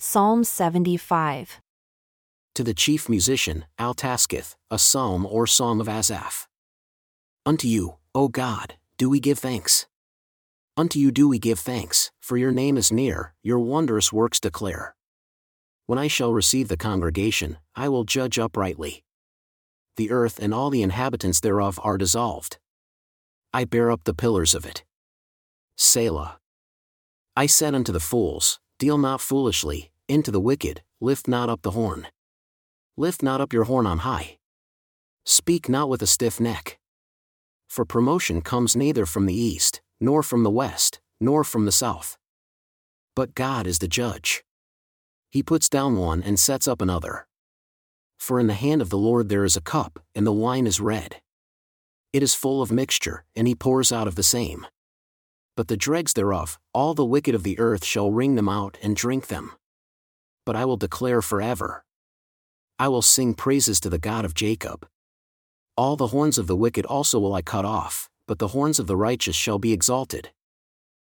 Psalm 75. To the chief musician, Al-taschith, a psalm or song of Asaph. Unto you, O God, do we give thanks. Unto you do we give thanks, for your name is near, your wondrous works declare. When I shall receive the congregation, I will judge uprightly. The earth and all the inhabitants thereof are dissolved. I bear up the pillars of it. Selah. I said unto the fools, Deal not foolishly, into the wicked, lift not up the horn. Lift not up your horn on high. Speak not with a stiff neck. For promotion comes neither from the east, nor from the west, nor from the south. But God is the judge. He puts down one and sets up another. For in the hand of the Lord there is a cup, and the wine is red. It is full of mixture, and he pours out of the same but the dregs thereof, all the wicked of the earth shall wring them out and drink them. But I will declare forever. I will sing praises to the God of Jacob. All the horns of the wicked also will I cut off, but the horns of the righteous shall be exalted.